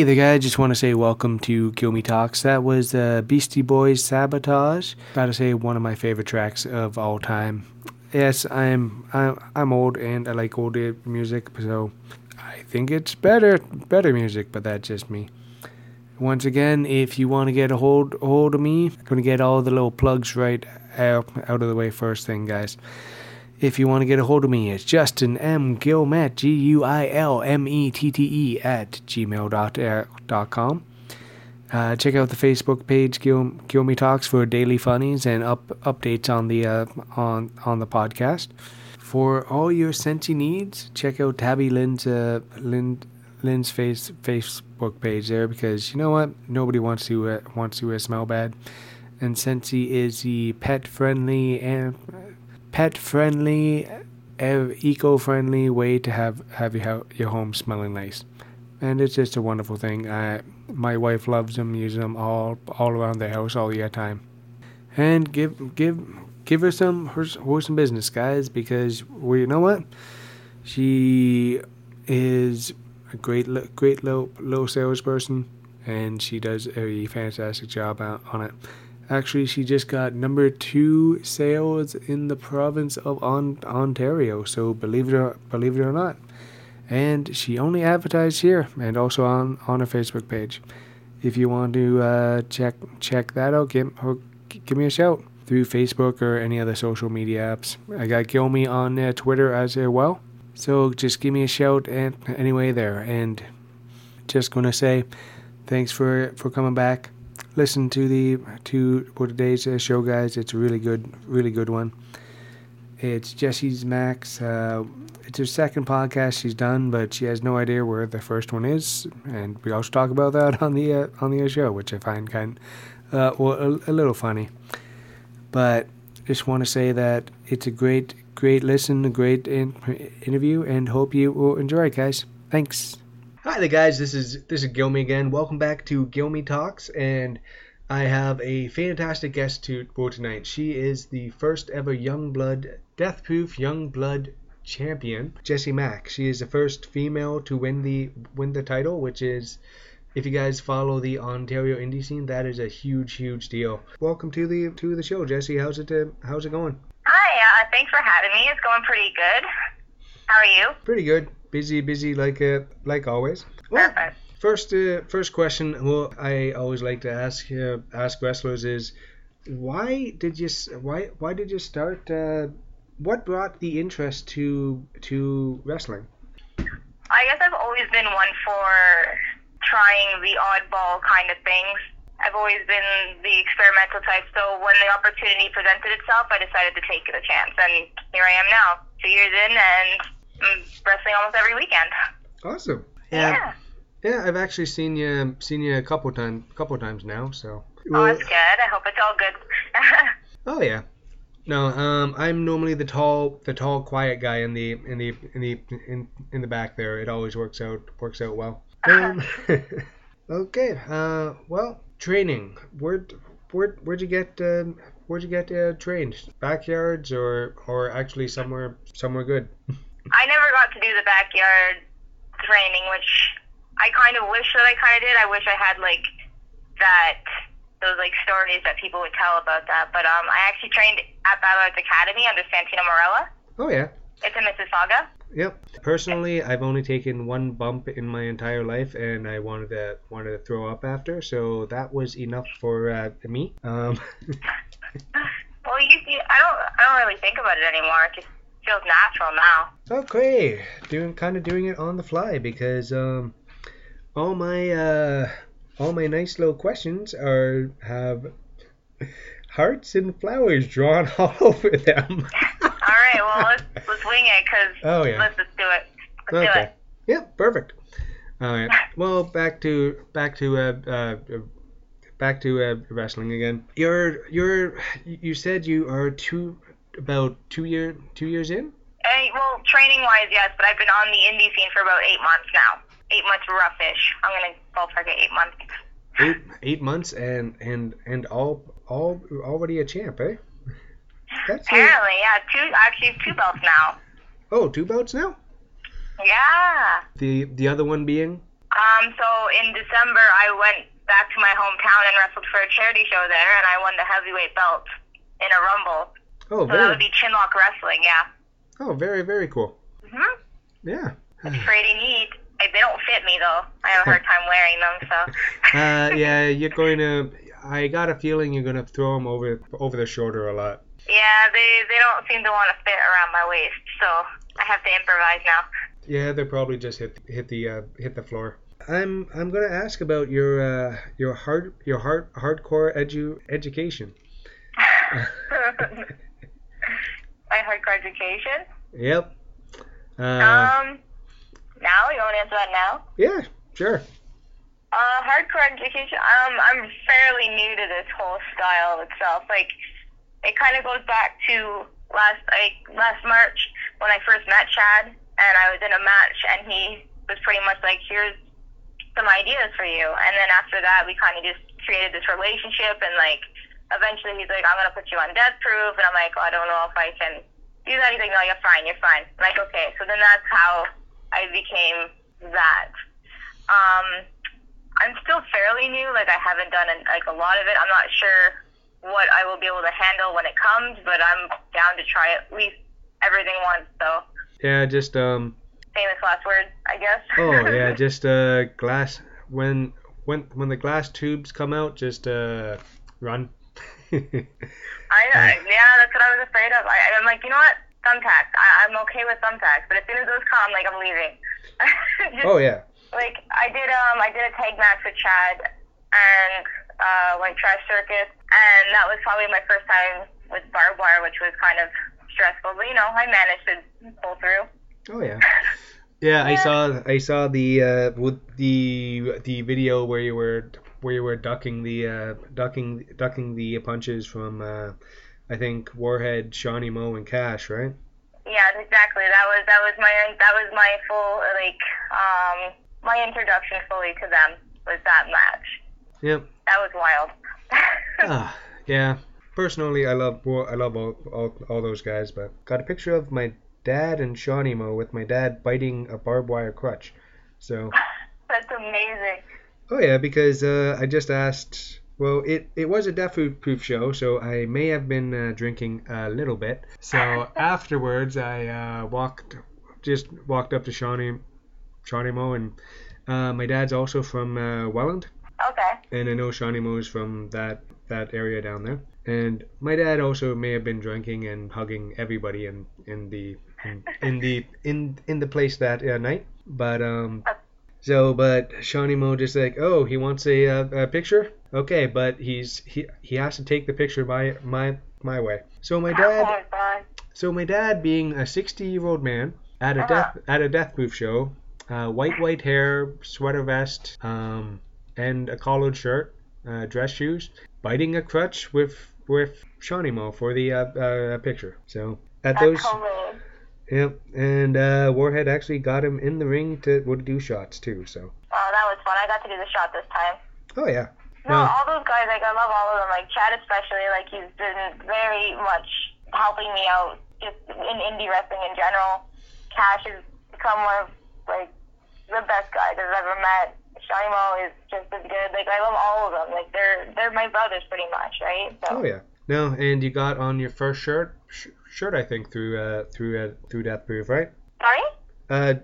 Hey guys. Just want to say welcome to Gilmy Talks. That was uh, Beastie Boys Sabotage. About to say one of my favorite tracks of all time. Yes, I'm I'm I'm old and I like older music, so I think it's better better music, but that's just me. Once again, if you want to get a hold hold of me, I'm gonna get all the little plugs right out, out of the way first thing, guys. If you want to get a hold of me, it's Justin M. Guilmette, G U I L M E T T E, at gmail.com. Uh, check out the Facebook page, Gil, Gilmy Talks, for daily funnies and up updates on the uh, on on the podcast. For all your Scentsy needs, check out Tabby Lynn's uh, Lynn, Lynn's face Facebook page there because you know what, nobody wants to uh, wants to smell bad, and Scentsy is the pet friendly and pet friendly, eco friendly way to have have your your home smelling nice, and it's just a wonderful thing. I, my wife loves them, uses them all all around the house all the time, and give give give her some her, her some business, guys, because well, you know what, she is a great great low low salesperson, and she does a fantastic job on it. Actually, she just got number two sales in the province of on- Ontario. So believe it or believe it or not, and she only advertised here and also on on her Facebook page. If you want to uh, check check that out, give give me a shout through Facebook or any other social media apps. I got Gilmy on uh, Twitter as well. So just give me a shout and anyway there. And just gonna say thanks for for coming back listen to the to for today's show, guys. It's a really good, really good one. It's Jesse's Max. Uh, it's her second podcast she's done, but she has no idea where the first one is, and we also talk about that on the uh, on the show, which I find kind, uh, well, a, a little funny. But just want to say that it's a great, great listen, a great in- interview, and hope you will enjoy it, guys. Thanks. Hi there, guys. This is this is Gilmy again. Welcome back to Gilmy Talks, and I have a fantastic guest to for tonight. She is the first ever Young Blood Death Proof Young Blood champion, Jessie Mack. She is the first female to win the win the title, which is. If you guys follow the Ontario indie scene, that is a huge, huge deal. Welcome to the to the show, Jessie. How's it uh, How's it going? Hi. Uh, thanks for having me. It's going pretty good. How are you? Pretty good busy, busy like uh, like always. Well, Perfect. First, uh, first question. Well, I always like to ask uh, ask wrestlers is why did you why why did you start? Uh, what brought the interest to to wrestling? I guess I've always been one for trying the oddball kind of things. I've always been the experimental type. So when the opportunity presented itself, I decided to take the chance, and here I am now, two years in, and wrestling almost every weekend. Awesome. Yeah. yeah. Yeah, I've actually seen you seen you a couple times couple times now. So. Oh, that's good. I hope it's all good. oh yeah. No, um, I'm normally the tall, the tall, quiet guy in the in the in the in, in the back there. It always works out works out well. Um, okay. Uh, well, training. Where where where'd you get um, where'd you get uh, trained? Backyards or or actually somewhere somewhere good? I never got to do the backyard training, which I kind of wish that I kind of did. I wish I had like that those like stories that people would tell about that. But um, I actually trained at Battle Arts Academy under Santino Marella. Oh yeah. It's in Mississauga. Yep. Personally, I've only taken one bump in my entire life, and I wanted to wanted to throw up after, so that was enough for uh, me. Um. well, you, you, I don't I don't really think about it anymore. Just feels natural now. Okay, doing kind of doing it on the fly because um, all my uh, all my nice little questions are have hearts and flowers drawn all over them. all right, well let's let's wing it because oh yeah, let's just do it. Let's okay. do it. Yep, perfect. All right. Well, back to back to uh, uh back to uh, wrestling again. You're you're you said you are two about two year two years in. Uh, well, training wise, yes, but I've been on the indie scene for about eight months now. Eight months roughish. I'm gonna ballpark it eight months. Eight eight months and and and all all already a champ, eh? That's Apparently, a... yeah. Two actually two belts now. Oh, two belts now. Yeah. The the other one being. Um, so in December, I went back to my hometown and wrestled for a charity show there, and I won the heavyweight belt in a rumble. Oh, So that would very. be Chinlock Wrestling, yeah. Oh, very, very cool. hmm Yeah. Pretty neat. They don't fit me though. I have a hard time wearing them, so. Uh, yeah, you're going to. I got a feeling you're gonna throw them over over the shoulder a lot. Yeah, they they don't seem to want to fit around my waist, so I have to improvise now. Yeah, they probably just hit hit the uh, hit the floor. I'm I'm gonna ask about your uh, your hard your hard hardcore edu education. hardcore education. Yep. Uh, Um, now you want to answer that now? yeah, sure. Uh, hardcore education. Um, I'm fairly new to this whole style itself. Like, it kind of goes back to last like last March when I first met Chad, and I was in a match, and he was pretty much like, "Here's some ideas for you." And then after that, we kind of just created this relationship, and like, eventually he's like, "I'm gonna put you on death proof," and I'm like, oh, "I don't know if I can do that." He's like, "No, you're fine. You're fine." I'm like, okay. So then that's how I became that. Um, I'm still fairly new. Like I haven't done an, like a lot of it. I'm not sure what I will be able to handle when it comes, but I'm down to try at least everything once. So Yeah, just um. famous last words, I guess. Oh yeah, just uh glass when when when the glass tubes come out, just uh run. I yeah, that's what I was afraid of. I, I'm like, you know what? Thumbtacks. I, I'm okay with thumbtacks, but as soon as those come, like I'm leaving. Just, oh yeah. like I did um I did a tag match with Chad and uh went trash circus and that was probably my first time with barbed wire which was kind of stressful but you know I managed to pull through. Oh yeah. Yeah, I saw I saw the uh the the video where you were where you were ducking the uh ducking ducking the punches from uh I think Warhead, Shawnee Mo and Cash, right? Yeah, exactly. That was that was my that was my full like um my introduction fully to them was that match. Yep. That was wild. Ah, yeah. Personally, I love I love all, all all those guys, but got a picture of my dad and Shawnee Mo with my dad biting a barbed wire crutch. So That's amazing. Oh yeah, because uh, I just asked. Well, it, it was a death Food proof show, so I may have been uh, drinking a little bit. So afterwards, I uh, walked, just walked up to Shawnee, Shawnee Mo, and uh, my dad's also from uh, Welland, Okay. and I know Shawnee Mo is from that that area down there. And my dad also may have been drinking and hugging everybody in in the in, in the in in the place that uh, night. But um, so but Shawnee Mo just like, oh, he wants a, uh, a picture. Okay, but he's he he has to take the picture my my my way. So my dad so my dad, being a 60-year-old man at a death at a death proof show, uh, white white hair, sweater vest, um, and a collared shirt, uh, dress shoes, biting a crutch with with Shawnee Mo for the uh, uh, picture. So at That's those, hilarious. Yep, and uh, Warhead actually got him in the ring to would do shots too. So Oh, that was fun. I got to do the shot this time. oh yeah, No, No. all those guys, like I love all of them. Like Chad especially, like he's been very much helping me out just in indie wrestling in general. Cash has become one of like the best guys I've ever met. Shimo is just as good. Like I love all of them. Like they're they're my brothers pretty much, right? So oh yeah. No, and you got on your first shirt sh- shirt I think through uh, through uh, through Death Proof, right? sorry. Uh,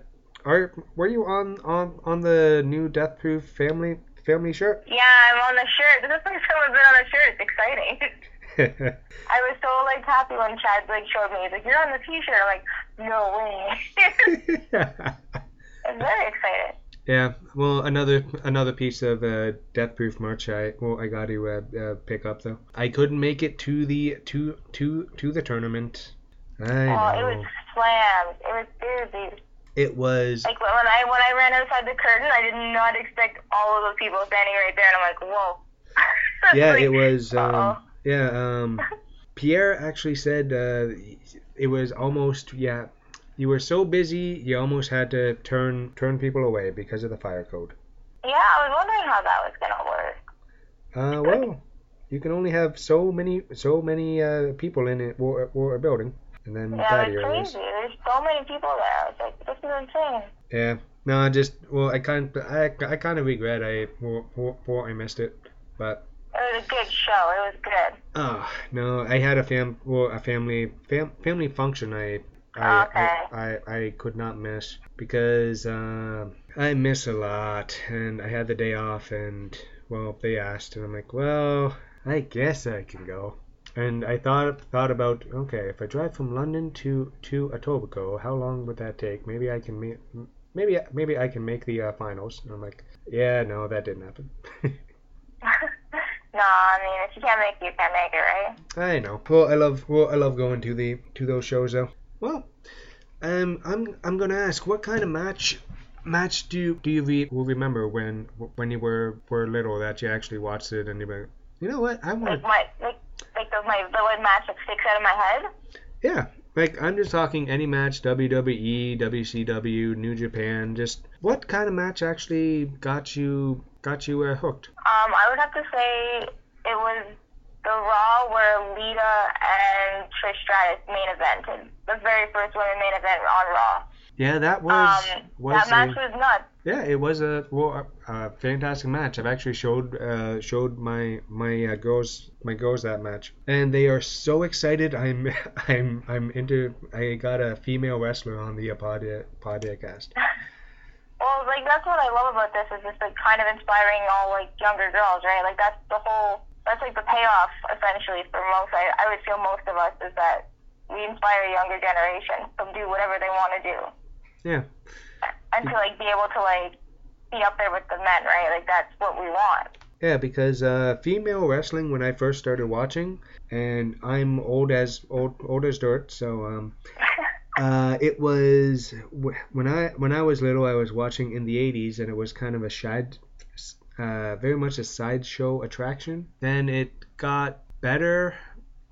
are were you on on on the new Death Proof family family shirt? Yeah, I'm on the shirt. This is the first time I've been on a shirt. It's exciting. I was so like happy when Chad like showed me. He's like, "You're on the T-shirt." I'm like, "No way!" I'm very excited. Yeah. Well, another another piece of uh, Death Proof merch I well I got to uh, uh, pick up though. I couldn't make it to the to to to the tournament. I Oh, it was slammed. It was busy. It was Like when I when I ran outside the curtain, I did not expect all of those people standing right there, and I'm like, whoa. yeah, Like, it was um, yeah um Pierre actually said uh, it was almost yeah you were so busy you almost had to turn turn people away because of the fire code. Yeah, I was wondering how that was gonna work. Uh, well, you can only have so many so many uh, people in it or, or a building, and then Yeah, that's crazy. There's so many people there. I was like, this is insane. Yeah. No, I just well, I kind I, I kind of regret I well, I missed it, but It was a good show. It was good. oh no, I had a fam well a family fam, family function I. I, Okay. I, I, I could not miss because uh, I miss a lot and I had the day off and well they asked and I'm like well I guess I can go. And I thought thought about okay if I drive from London to to Etobicoke how long would that take? Maybe I can make maybe maybe I can make the uh, finals. And I'm like yeah no that didn't happen. No, I mean, if you can't make it, you can't make it, right? I know. Well I love well I love going to the to those shows though well um I'm I'm gonna ask what kind of match match do you do you re- will remember when when you were were little that you actually watched it and you were you know what I want Like my like like the my the one match that sticks out of my head. Yeah, like I'm just talking any match, WWE, WCW, New Japan. Just what kind of match actually got you got you uh, hooked? Um, I would have to say it was the Raw where Lita and Trish Stratus main evented. The very first women main event on Raw. Yeah, that was Um, was that match a, was nuts. yeah, it was a well, a, fantastic match. I've actually showed uh, showed my my uh, girls my girls that match, and they are so excited. I'm I'm I'm into. I got a female wrestler on the uh, pod, podcast. Well, like that's what I love about this is just like kind of inspiring all like younger girls, right? Like that's the whole that's like the payoff essentially for most. I I would feel most of us is that we inspire a younger generation to do whatever they want to do Yeah. and to like be able to like be up there with the men, right? Like that's what we want. Yeah, because uh, female wrestling when I first started watching, and I'm old as old old as dirt, so um, uh, it was when I when I was little, I was watching in the '80s, and it was kind of a side, uh, very much a sideshow attraction. Then it got better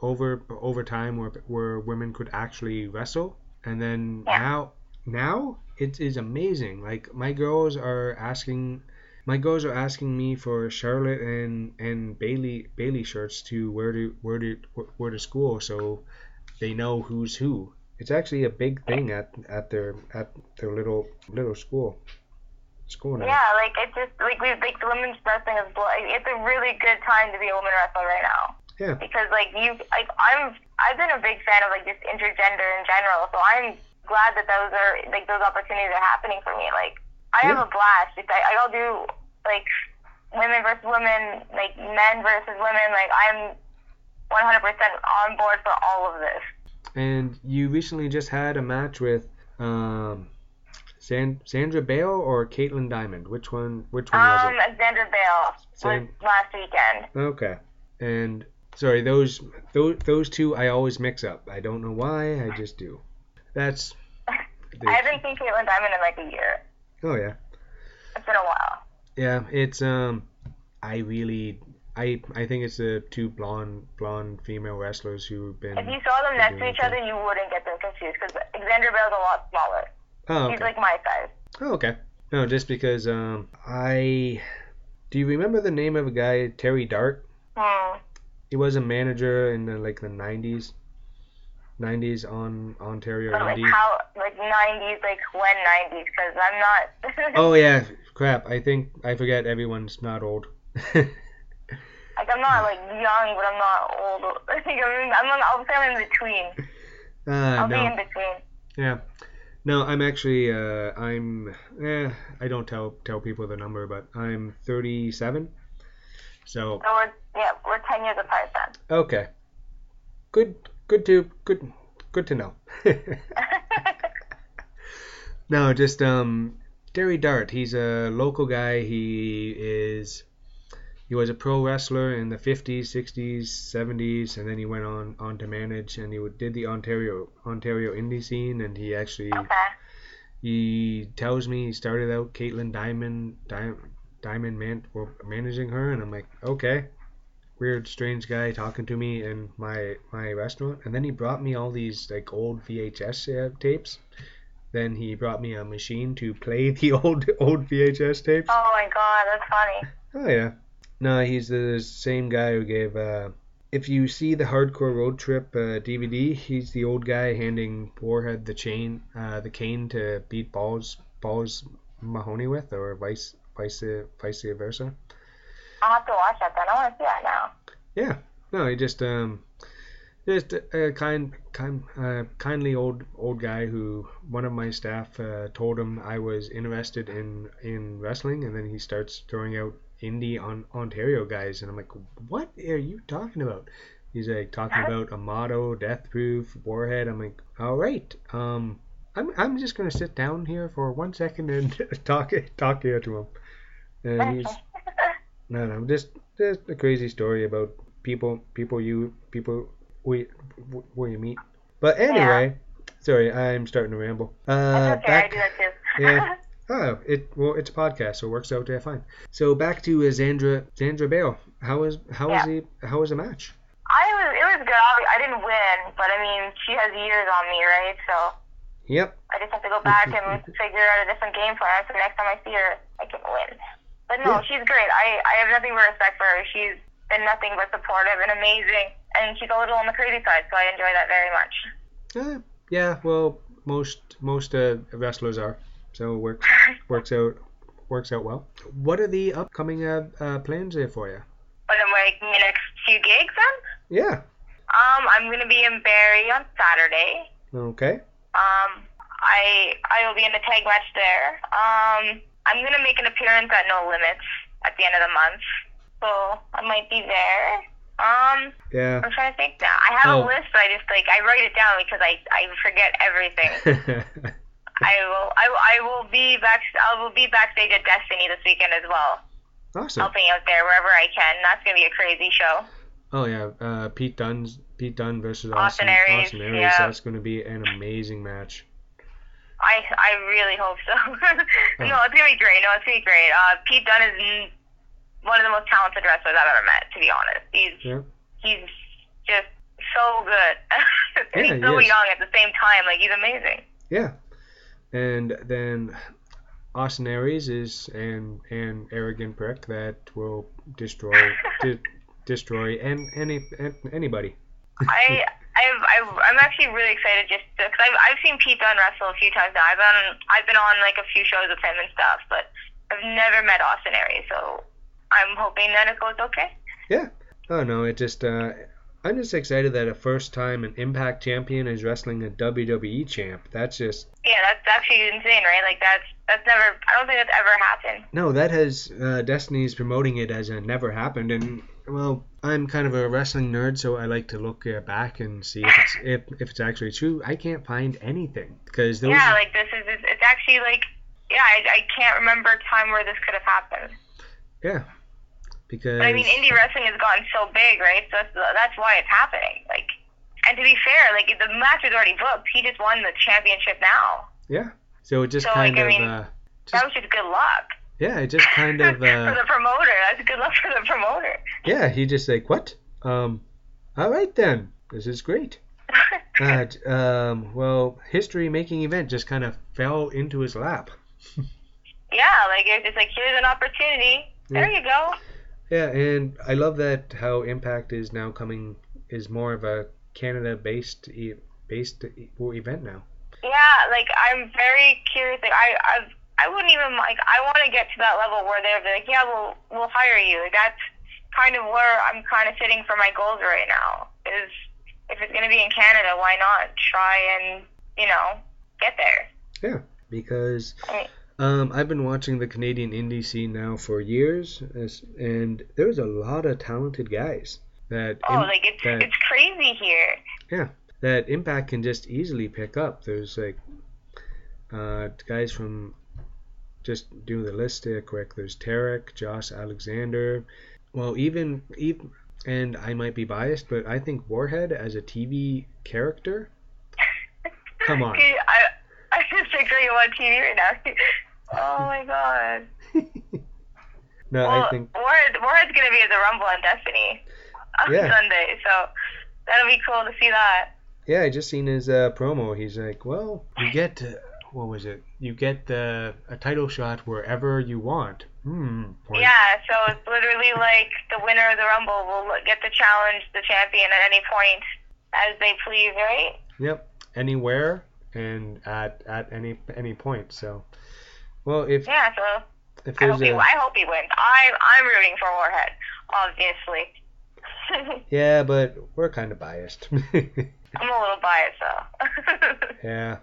over over time, where where women could actually wrestle, and then Yeah. now now it is amazing. Like my girls are asking my girls are asking me for Charlotte and and Bayley Bayley shirts to wear to wear to wear to school, so they know who's who. It's actually a big thing at at their at their little little school school now. Yeah, like it just like we like the women's wrestling is it's a really good time to be a woman wrestler right now. Yeah. Because like you like I'm I've been a big fan of like just intergender in general, so I'm glad that those are like those opportunities are happening for me. Like I have Yeah. a blast. Like, I I'll do like women versus women, like men versus women. Like I'm 100% on board for all of this. And you recently just had a match with um, San- Sandra Bale or Caitlin Diamond. Which one? Which one was Um, it? Alexandra Bale was Same. last weekend. Okay. And sorry, those those those two I always mix up. I don't know why. I just do. That's. I haven't seen Caitlyn Diamond in like a year. Oh yeah. It's been a while. Yeah, it's um, I really, I I think it's the two blonde blonde female wrestlers who've been. If you saw them next to each other, you wouldn't get them confused because Alexandra Bale's a lot smaller. Oh, He's like my size. Oh, okay. No, just because um, I. Do you remember the name of a guy Terry Dart? Hmm. He was a manager in the, like the '90s, '90s on Ontario But like Indie. how, like 90s, like when 90s? Because I'm not. Oh yeah, crap. I think I forget everyone's not old. Like I'm not like young, but I'm not old. Like I'm, I'm, I'll say I'm in between. uh, I'll be in between. Yeah. No, I'm actually uh, I'm eh, I don't tell tell people the number, but I'm 37. So So we're yeah, we're 10 years apart then. okay. Good good to good good to know. no, just um Derry Dart, he's a local guy. He is he was a pro wrestler in the 50s, 60s, 70s, and then he went on on to manage and he did the Ontario Ontario indie scene and he actually okay. he tells me he started out Caitlin Diamond Di- Diamond man well, managing her and I'm like okay. Weird strange guy talking to me in my my restaurant. And then he brought me all these like old VHS uh, tapes. Then he brought me a machine to play the old old VHS tapes. Oh my god, that's funny. oh yeah. No he's the same guy who gave uh if you see the hardcore road trip uh, DVD, he's the old guy handing Warhead the chain, uh, the cane to beat balls, balls, Mahoney with, or vice vice vice versa. I'll have to watch that then. I want to see that now. Yeah, no, he just um, just a kind kind uh, kindly old old guy who one of my staff uh, told him I was interested in in wrestling, and then he starts throwing out indie on Ontario guys, and I'm like, what are you talking about? He's like talking about Amato, Death Proof, Warhead. I'm like, all right, um, I'm I'm just gonna sit down here for one second and talk talk here to him, and he's no no just just a crazy story about people people you people we where you meet. But anyway, sorry, I'm starting to ramble. Uh, That's okay. I do that too. yeah. Oh, it well, it's a podcast, so it works out fine. So back to uh, Xandra Xandra Bale. How was how was Yeah. the how was the match? I was. It was good. I didn't win, but I mean, she has years on me, right? So Yep. I just have to go back and figure out a different game plan. So next time I see her, I can win. But no, Yeah. she's great. I I have nothing but respect for her. She's been nothing but supportive and amazing, and she's a little on the crazy side, so I enjoy that very much. Uh, yeah. Well, most most uh, wrestlers are, so it works works out works out well. What are the upcoming uh, uh, plans there for you? But I'm like my next few gigs then. Yeah. Um, I'm gonna be in Barrie on Saturday. Okay. Um, I I will be in the tag match there. Um, I'm gonna make an appearance at No Limits at the end of the month, so I might be there. Um, Yeah. I'm trying to think now. I have Oh. a list, but I just like I write it down because I I forget everything. I will I, I will be back I will be backstage at Destiny this weekend as well, awesome. helping out there wherever I can. That's gonna be a crazy show. Oh yeah. Uh, Pete Dunne's Pete Dunne versus Austin Austin Aries, Austin Aries. yeah. That's going to be an amazing match. I I really hope so. no, it's gonna be great. No, it's gonna be great. Uh, Pete Dunne is one of the most talented wrestlers I've ever met. To be honest, he's Yeah. he's just so good. and Yeah, he's so he is. young at the same time. Like he's amazing. Yeah. And then Austin Aries is an an arrogant prick that will destroy de- destroy and any an, anybody. I I've, I've I'm actually really excited just because I've I've seen Pete Dunne wrestle a few times now. I've been I've been on like a few shows with him and stuff, but I've never met Austin Aries, so I'm hoping that it goes okay. Yeah. Oh no, it just uh I'm just excited that a first time an Impact champion is wrestling a WWE champ. That's just Yeah, that's actually insane, right? Like that's that's never I don't think that's ever happened. no, that has uh, Destiny's promoting it as a never happened, and well, I'm kind of a wrestling nerd, so I like to look uh, back and see if it's if, if it's actually true. I can't find anything because those Yeah, like this is it's, it's actually like yeah, I, I can't remember a time where this could have happened. yeah because But I mean, indie wrestling has gotten so big, right? So that's, that's why it's happening. Like, and to be fair, like the match is already booked. He just won the championship now. yeah, so it just So, kind like, I of mean, uh, That was just good luck yeah, it just kind of for uh, the promoter. That's good luck for the promoter. yeah, he just like what um all right then this is great. Uh, um, well, history making event just kind of fell into his lap. yeah, like it's just like here's an opportunity. There you go. Yeah, and I love that how Impact is now coming is more of a Canada based e- based e- event now. Yeah, like I'm very curious. Like I, I've, I wouldn't even like. I want to get to that level where they're like, yeah, we'll, we'll hire you. Like that's kind of where I'm kind of sitting for my goals right now. Is if it's gonna be in Canada, why not try and you know get there? Yeah, because I mean, um, I've been watching the Canadian indie scene now for years, and there's a lot of talented guys that oh, Im- like it's that, it's crazy here. Yeah, that Impact can just easily pick up. There's like uh, guys from just do the list there quick. There's Tarek, Josh Alexander. Well, even even and I might be biased, but I think Warhead as a TV character. Come on. I I just picture you on TV right now. oh my god. no, Well, I think Warhead, Warhead's gonna be at the Rumble on Destiny on Yeah. Sunday, so that'll be cool to see that. yeah, I just seen his uh, promo. He's like, well, you get what was it? You get the a title shot wherever you want. Hmm. Yeah, so it's literally like the winner of the Rumble will get to challenge the champion at any point as they please, right? Yep. Anywhere and at at any any point. So Well, if Yeah, so if I hope, he, a I hope he wins. I, I'm rooting for Warhead, obviously. yeah, but we're kind of biased. I'm a little biased, though. yeah.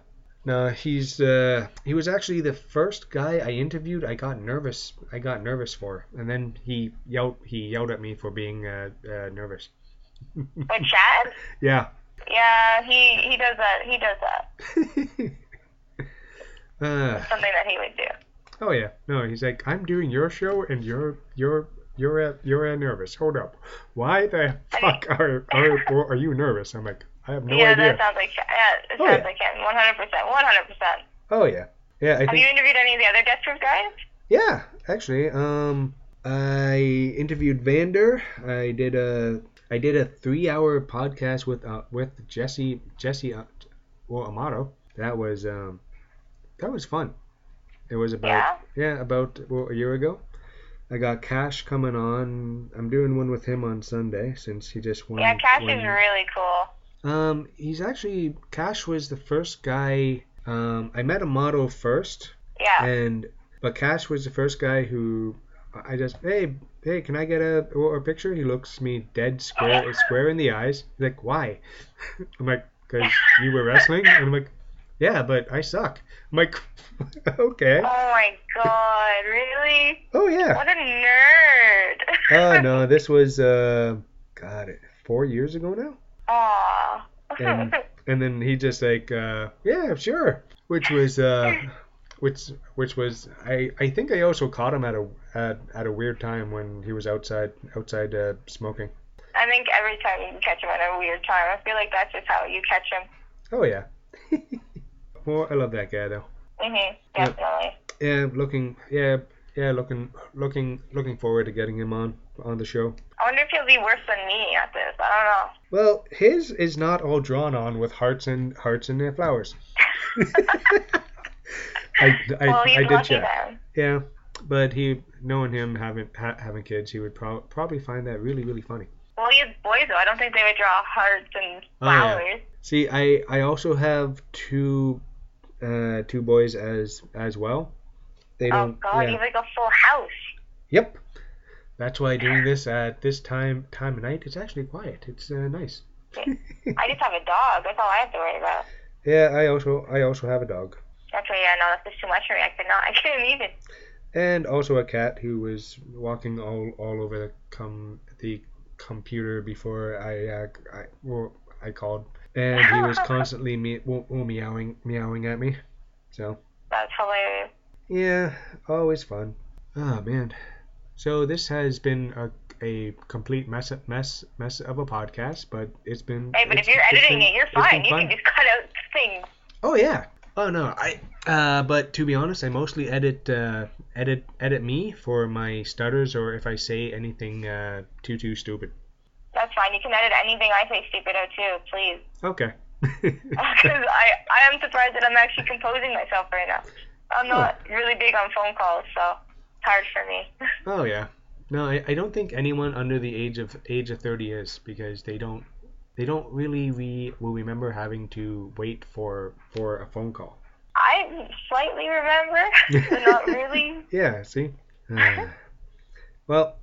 No, he's uh he was actually the first guy I interviewed. I got nervous. I got nervous for, and then he yelled he yelled at me for being uh, uh nervous. but Chad? Yeah. Yeah, he, he does that. He does that. uh, Something that he would do. oh yeah. No, he's like I'm doing your show and you're you're you're uh, you're uh, nervous. Hold up. Why the fuck are are are you nervous? I'm like I have no yeah, idea. that sounds like. Yeah, it Oh, sounds yeah. like him. 100%. 100%. Oh yeah. Yeah, I Have think you interviewed any of the other Death Proof guys? Yeah, actually, um, I interviewed Vander. I did a I did a three hour podcast with uh, with Jesse Jesse uh, well Amato. That was um that was fun. It was about yeah, about well, a year ago. I got Cash coming on. I'm doing one with him on Sunday since he just won. Yeah, Cash won- is really cool. Um, he's actually Cash was the first guy. Um, I met Amato first, Yeah. and but Cash was the first guy who I just hey hey can I get a, a picture? He looks me dead square square in the eyes. He's like why? I'm like because you were wrestling. And I'm like yeah, but I suck. I'm like okay. Oh my god, really? Oh yeah. What a nerd. Oh no, this was uh God four years ago now. And and then he just like uh yeah sure, which was uh which which was I I think I also caught him at a at, at a weird time when he was outside outside uh, smoking. I think every time you catch him at a weird time, I feel like that's just how you catch him. Oh yeah. well, I love that guy though. Mhm. Yeah. Definitely. Yeah, looking yeah yeah looking looking looking forward to getting him on on the show. I wonder if he'll be worse than me at this. I don't know. Well, his is not all drawn on with hearts and hearts and flowers. I, I, well, I did check. then. Yeah, but he, knowing him having ha, having kids, he would prob- probably find that really really funny. Well, he has boys though. I don't think they would draw hearts and Oh, yeah. flowers. See, I I also have two uh two boys as as well. They Oh, don't. God, yeah. he's like a full house. Yep. That's why doing this at this time time of night it's actually quiet. It's uh, nice. I just have a dog. That's all I have to worry about. yeah, I also I also have a dog That's why, yeah, no, that's just too much for me. I could not. I couldn't even. and also a cat who was walking all all over the com the computer before I uh, I well, I called and he was constantly me well, well, meowing meowing at me. So That's hilarious. Yeah, always fun. Oh man. So this has been a a complete mess mess mess of a podcast, but it's been. Hey, but if you're editing been- it, you're fine. You fun. can just cut out things. Oh yeah. Oh no, I. Uh, but to be honest, I mostly edit uh, edit edit me for my stutters or if I say anything uh, too too stupid. That's fine. You can edit anything I say stupid out too, please. Okay. Because I, I am surprised that I'm actually composing myself right now. I'm not really big on phone calls, so it's hard for me. oh yeah. No, I, I don't think anyone under the age of age of thirty is because they don't they don't really re, will remember having to wait for for a phone call. I slightly remember, but not really. Yeah. See. Uh, well,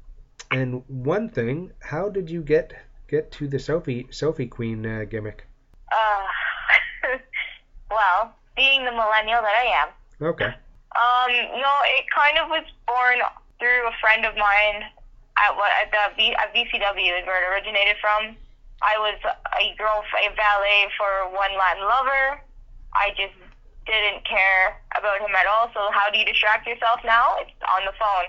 and one thing, how did you get get to the selfie selfie queen uh, gimmick? Uh, well, being the millennial that I am, Okay. Um, no, it kind of was born through a friend of mine at what at the v, at VCW is where it originated from. I was a girl, a valet for one Latin lover. I just didn't care about him at all. So how do you distract yourself now? It's on the phone.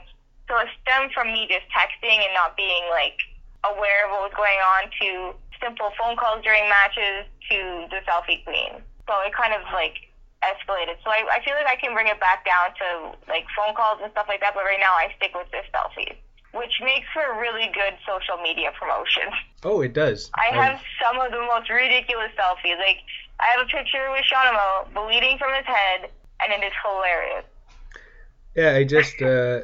So it stemmed from me just texting and not being like aware of what was going on to simple phone calls during matches to the selfie queen. So it kind of like escalated. So I, I feel like I can bring it back down to like phone calls and stuff like that. But right now I stick with this selfie, which makes for really good social media promotion. Oh, it does. I have some of the most ridiculous selfies. Like I have a picture with Shawnamo bleeding from his head, and it is hilarious. Yeah, I just uh,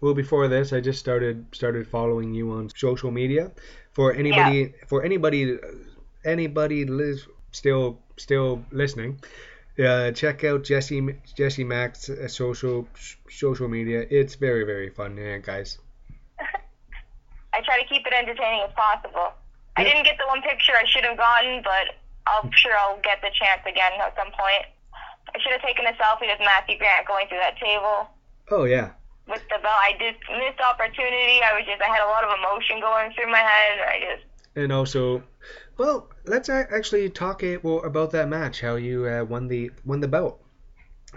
well before this, I just started started following you on social media. For anybody, for anybody, anybody lis- still still listening, Yeah, check out Jesse Jesse Mack's uh, social social media. It's very very fun, yeah, guys. I try to keep it entertaining as possible. I didn't get the one picture I should have gotten, but I'm sure I'll get the chance again at some point. I should have taken a selfie with Matthew Grant going through that table Oh yeah. with the belt. I just missed opportunity. I was just I had a lot of emotion going through my head. I just And also, well, let's actually talk about that match. How you uh, won the won the belt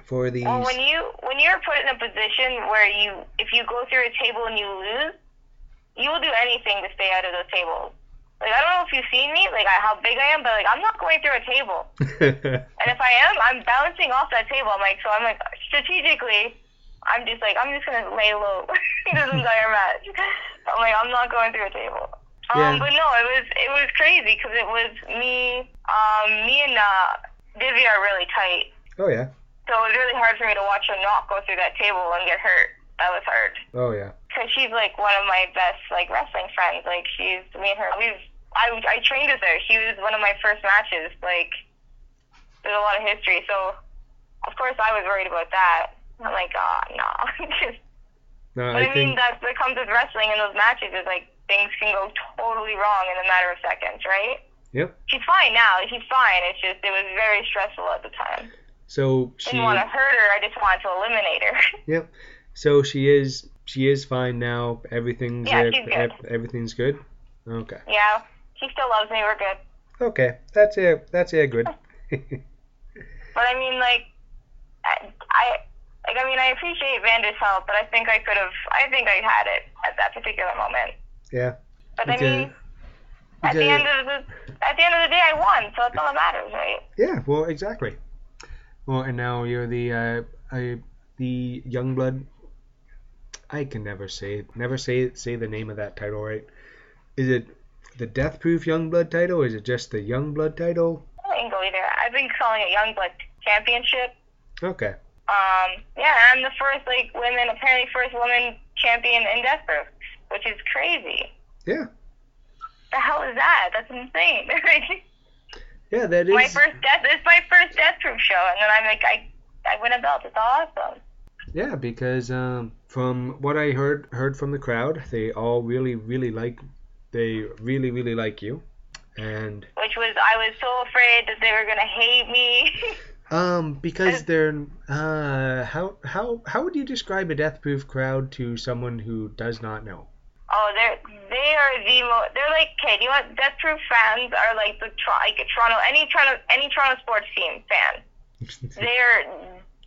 for the. well when you when you're put in a position where you if you go through a table and you lose, you will do anything to stay out of those tables. Like I don't know if you've seen me, like I, how big I am, but like I'm not going through a table. And if I am, I'm bouncing off that table. I'm like, so I'm like, strategically, I'm just like, I'm just gonna lay low this entire match. I'm like, I'm not going through a table. Yeah. Um, but no, it was it was crazy because it was me, um, me and uh, Divya are really tight, oh yeah. so it was really hard for me to watch her not go through that table and get hurt. That was hard Oh yeah. because she's like one of my best like wrestling friends. Like she's me and her. We've I I trained with her. She was one of my first matches. Like there's a lot of history. So of course I was worried about that. I'm like, ah, no. Just, No, but I I, mean think. that that comes with wrestling in those matches is like things can go totally wrong in a matter of seconds, right? Yep. She's fine now. She's fine. It's just it was very stressful at the time. So she. Didn't want to hurt her. I just wanted to eliminate her. Yep. So she is she is fine now. Everything's Yeah, uh, she's good. ev- everything's good. Okay. yeah, she still loves me. We're good. Okay. That's it. That's it. Good. But I mean, like, I, I like, I mean, I appreciate Vander's help, but I think I could have, I think I had it at that particular moment. Yeah. But I Okay. mean, at the end of the, at the end of the day, I won, so that's all that matters, right? Yeah. Well, exactly. Well, and now you're the uh, uh the young blood. I can never say never say say the name of that title right. Is it the Death Proof Young Blood title? Or is it just the Young Blood title? I can go either. I've been calling it Young Blood Championship. Okay. Um, yeah, I'm the first like women, apparently first woman champion in Death Proof, which is crazy. Yeah. The hell is that? That's insane. Yeah, that is. my first death. It's my first Death Proof show, and then I'm like, I, I win a belt. It's awesome. Yeah, because um, from what I heard heard from the crowd, they all really really like they really really like you, and which was I was so afraid that they were gonna hate me. um because they're uh how how how would you describe a death proof crowd to someone who does not know? Oh, they're they are the mo- they're like okay, do you want Death Proof fans are like the like Toronto any Toronto any Toronto sports team fan. They're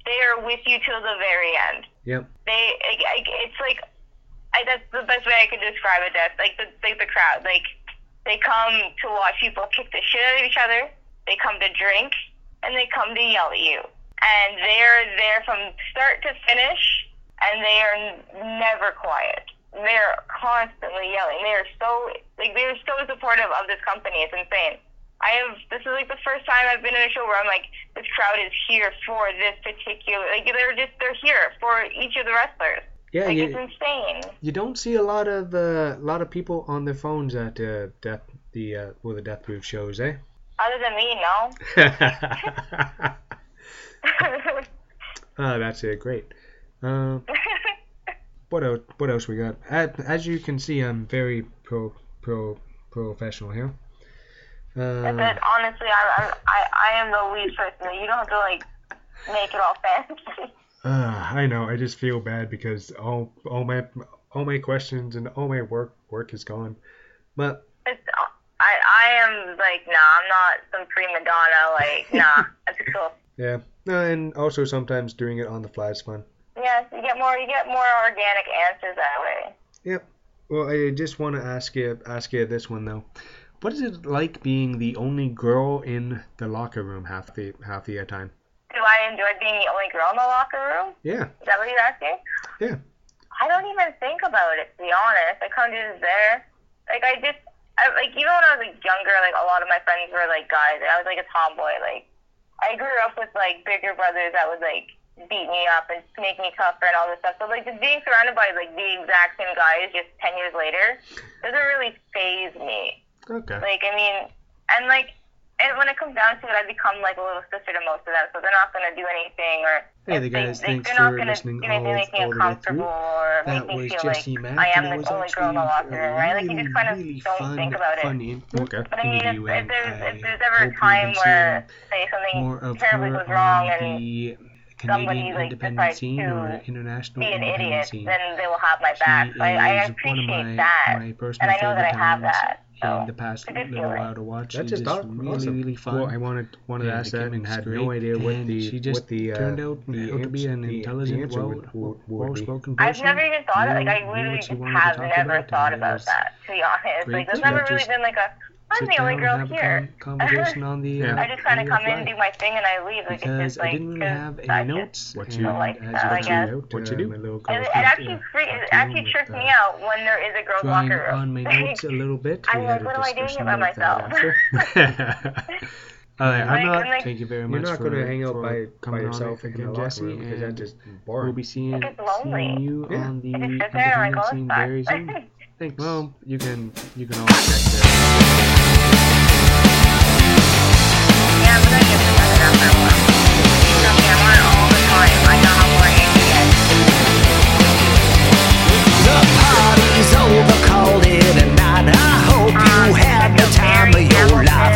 they are with you till the very end. yep. They like, like, it's like I, that's the best way I could describe it. Death like the like the crowd like they come to watch people kick the shit out of each other. They come to drink and they come to yell at you. And they're there from start to finish, and they are never quiet. They're constantly yelling. They are so like they're so supportive of this company. It's insane. I have this is like the first time I've been in a show where I'm like this crowd is here for this particular like they're just they're here for each of the wrestlers. Yeah, Like it's insane. you don't see a lot of uh, lot of people on their phones at uh, death the uh, well the death proof shows, eh? Other than me, no. oh, that's it. Great. Uh, what else? What else we got? As, as you can see, I'm very pro pro professional here. Uh, it. Honestly, I'm, I'm I I am the lead person. You don't have to like make it all fancy. uh, I know. I just feel bad because all all my all my questions and all my work work is gone. But It's, I I am like nah. I'm not some prima donna. Like nah. That's cool. yeah, no, and also sometimes doing it on the fly is fun. Yes, you get more. You get more organic answers that way. Yep. Well, I just want to ask you ask you this one though. What is it like being the only girl in the locker room half the half the time? Do I enjoy being the only girl in the locker room? Yeah. Is that what you're asking? Yeah. I don't even think about it to be honest. I kind of just there. Like I just I, like even when I was like younger, like a lot of my friends were like guys. and I was like a tomboy. Like I grew up with like bigger brothers that would like beat me up and make me tougher and all this stuff. So like just being surrounded by like the exact same guys just ten years later doesn't really phase me. Okay. Like I mean, and like and when it comes down to it, I become like a little sister to most of them, so they're not gonna do anything or. Hey, if the guys, they, thanks they're not for gonna listening do anything all- to make all the way through. or That make me was feel Jesse like Mack, I am and it the was only girl in the actually locker room, right? Like you just kind of really don't fun, think about it. Okay. But I mean, if, if there's if there's ever a time where say something of terribly her goes wrong and the somebody, Canadian like, independent decides scene to or international be an independent idiot, scene. then they will have my back. She So I, I appreciate one of my, that, my personal and I know that I favorite have that. So in the past it's a good little feeling. while to watch. That's just just really, awesome. really fun. Well, I wanted wanted to ask the that and gimmick's had great, no idea what and the she just what the uh, turned out the out to be an the- intelligent, the well, would, would, would be. well-spoken I've never even thought of like I knew literally what she just wanted to have never about, thought about that. To be honest, great like there's never really been like a I'm the only girl and have a here. con- conversation on the Yeah. uh, I just kind of come in, flight. do my thing, and I leave. Like because it's just I like didn't really 'cause have I any just- notes. What you- like as that, I you guess. out, What you do. my It, it actually free, it actually trips uh, me out when there is a girls' locker room. on my notes a little bit. I'm we like, what am I doing discussion by about myself? All right, I'm Like, not. and, like- thank you very You're much not for, going to hang out by, by coming on yourself again, locker Jesse. room because that's and just we'll be seeing, It gets lonely. seeing you Yeah. on the I just sit there and scene very inside. soon. Thanks. Well, you can you can always check there.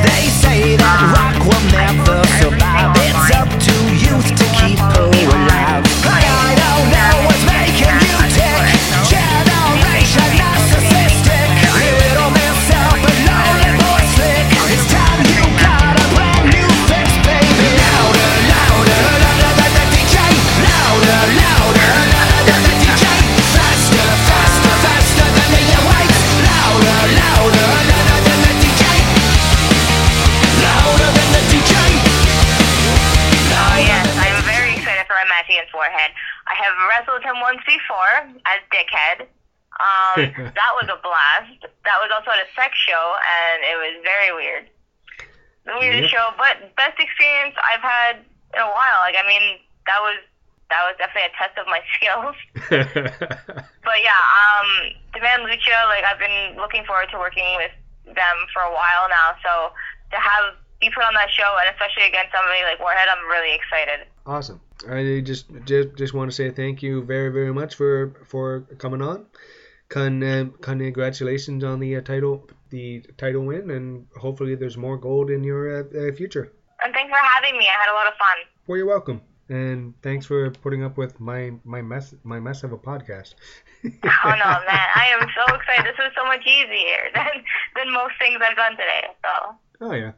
They say that rock will never survive. Once before as Dickhead. Um, that was a blast. That was also at a sex show, and it was very weird. The weirdest Yep. show, but best experience I've had in a while. Like I mean, that was that was definitely a test of my skills. But yeah, um, Demand Lucha, like I've been looking forward to working with them for a while now. So to have be put on that show, and especially against somebody like Warhead, I'm really excited. awesome. I just just just want to say thank you very very much for for coming on. Con, uh, congratulations on the uh, title the title win, and hopefully there's more gold in your uh, uh, future. And thanks for having me. I had a lot of fun. Well, you're welcome, and thanks for putting up with my my mess my mess of a podcast. Oh no, man! I am so excited. This was so much easier than than most things I've done today. So Oh yeah.